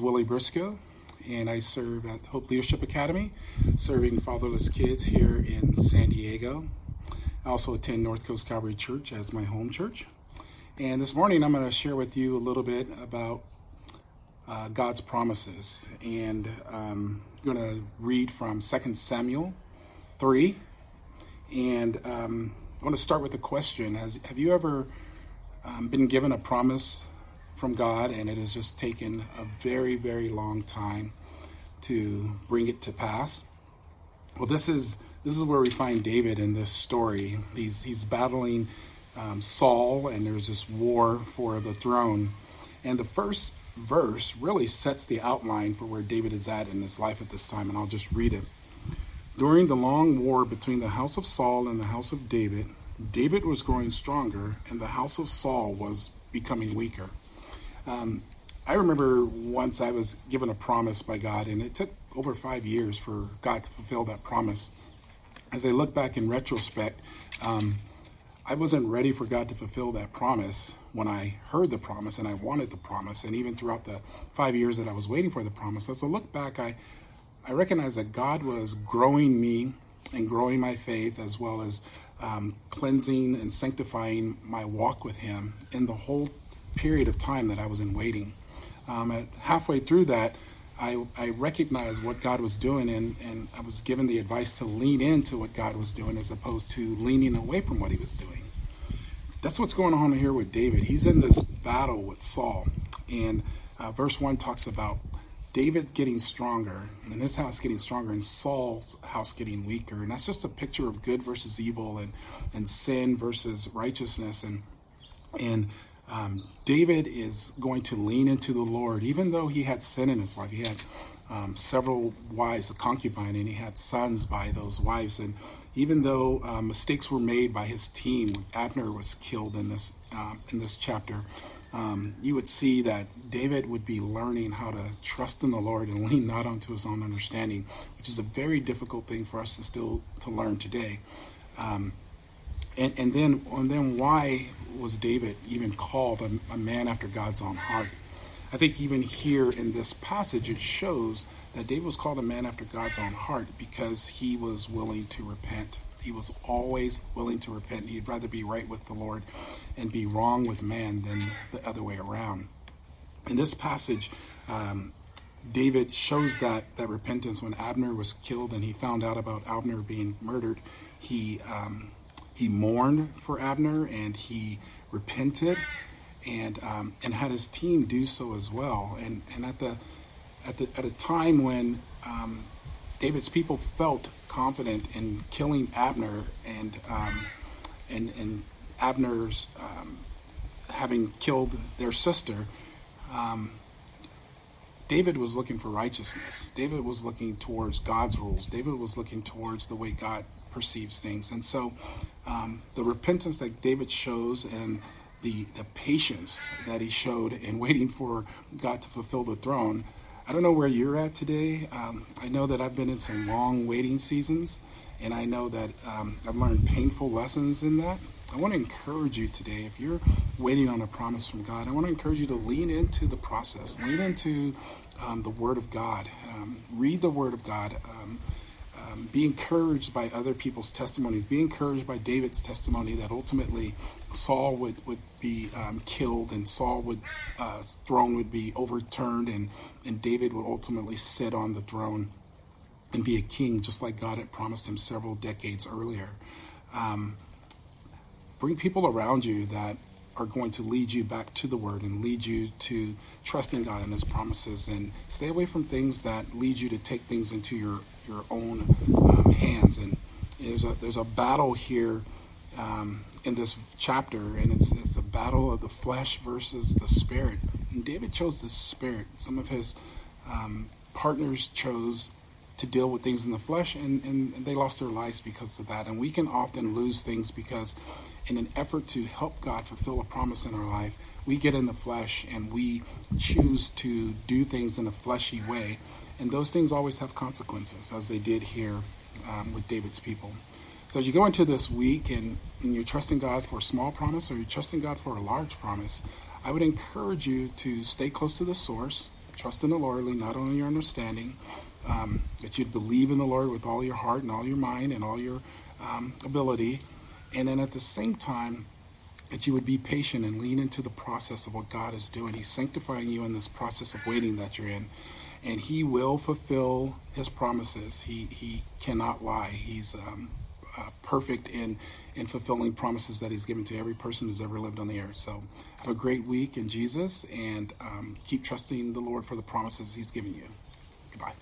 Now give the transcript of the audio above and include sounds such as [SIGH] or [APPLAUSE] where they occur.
Willie Briscoe, and I serve at Hope Leadership Academy, serving fatherless kids here in San Diego. I also attend North Coast Calvary Church as my home church. And this morning I'm going to share with you a little bit about uh, God's promises. And um, I'm going to read from 2 Samuel 3. And um, I want to start with a question Has, Have you ever um, been given a promise from God and it has just taken a very, very long time to bring it to pass? Well, this is this is where we find David in this story. He's he's battling um, Saul, and there's this war for the throne. And the first verse really sets the outline for where David is at in his life at this time, and I'll just read it. During the long war between the house of Saul and the house of David, David was growing stronger, and the house of Saul was becoming weaker. Um, I remember once I was given a promise by God, and it took over five years for God to fulfill that promise. As I look back in retrospect, um, I wasn't ready for God to fulfill that promise when I heard the promise and I wanted the promise. And even throughout the five years that I was waiting for the promise, as I look back, I, I recognized that God was growing me and growing my faith as well as um, cleansing and sanctifying my walk with Him in the whole period of time that I was in waiting. Um, at halfway through that, I, I recognized what God was doing, and, and I was given the advice to lean into what God was doing as opposed to leaning away from what He was doing. That's what's going on here with David. He's in this battle with Saul, and uh, verse 1 talks about David getting stronger, and his house getting stronger, and Saul's house getting weaker. And that's just a picture of good versus evil, and, and sin versus righteousness. And, and um, David is going to lean into the Lord, even though he had sin in his life. He had um, several wives, a concubine, and he had sons by those wives. And even though uh, mistakes were made by his team, Abner was killed in this um, in this chapter. Um, you would see that David would be learning how to trust in the Lord and [LAUGHS] lean not onto his own understanding, which is a very difficult thing for us to still to learn today. Um, and, and then and then why was David even called a, a man after God's own heart? I think even here in this passage, it shows that David was called a man after God's own heart because he was willing to repent. He was always willing to repent. He'd rather be right with the Lord and be wrong with man than the other way around. In this passage, um, David shows that that repentance when Abner was killed and he found out about Abner being murdered. He um, he mourned for Abner and he repented and um, and had his team do so as well. And and at the at the at a time when um, David's people felt confident in killing Abner and um, and and Abner's um, having killed their sister. Um, David was looking for righteousness. David was looking towards God's rules. David was looking towards the way God perceives things. And so um, the repentance that David shows and the, the patience that he showed in [LAUGHS] waiting for God to fulfill the throne. I don't know where you're at today. Um, I know that I've been in some long waiting seasons, and I know that um, I've learned painful lessons in that. I want to encourage you today, if you're waiting on a promise from God, I want to encourage you to lean into the process, lean into um, the Word of God, um, read the Word of God. Um, be encouraged by other people's testimonies. Be encouraged by David's testimony that ultimately Saul would, would be um, killed and Saul would uh, throne would be overturned and, and David would ultimately sit on the throne and be a king just like God had promised him several decades earlier. Um, bring people around you that are going to lead you back to the word and lead you to trusting God and his promises and stay away from things that lead you to take things into your your own um, hands. And there's a there's a battle here um, in this chapter and it's it's a battle of the flesh versus the spirit. And David chose the spirit. Some of his um, partners chose to deal with things in the flesh and, and they lost their lives because of that. And we can often lose things because in an effort to help God fulfill a promise in our life, we get in the flesh and we choose to do things in a fleshy way. And those things always have consequences, as they did here um, with David's people. So as you go into this week and, and you're trusting God for a small promise or you're trusting God for a large promise, I would encourage you to stay close to the source, trust in the Lord, not only your understanding, um, that you'd believe in the Lord with all your heart and all your mind and all your um, ability, and then at the same time, that you would be patient and lean into the process of what God is doing. He's sanctifying you in this process of waiting that you're in, and He will fulfill His promises. He He cannot lie. He's um, uh, perfect in in fulfilling promises that He's given to every person who's ever lived on the earth. So, have a great week in Jesus, and um, keep trusting the Lord for the promises He's given you. Goodbye.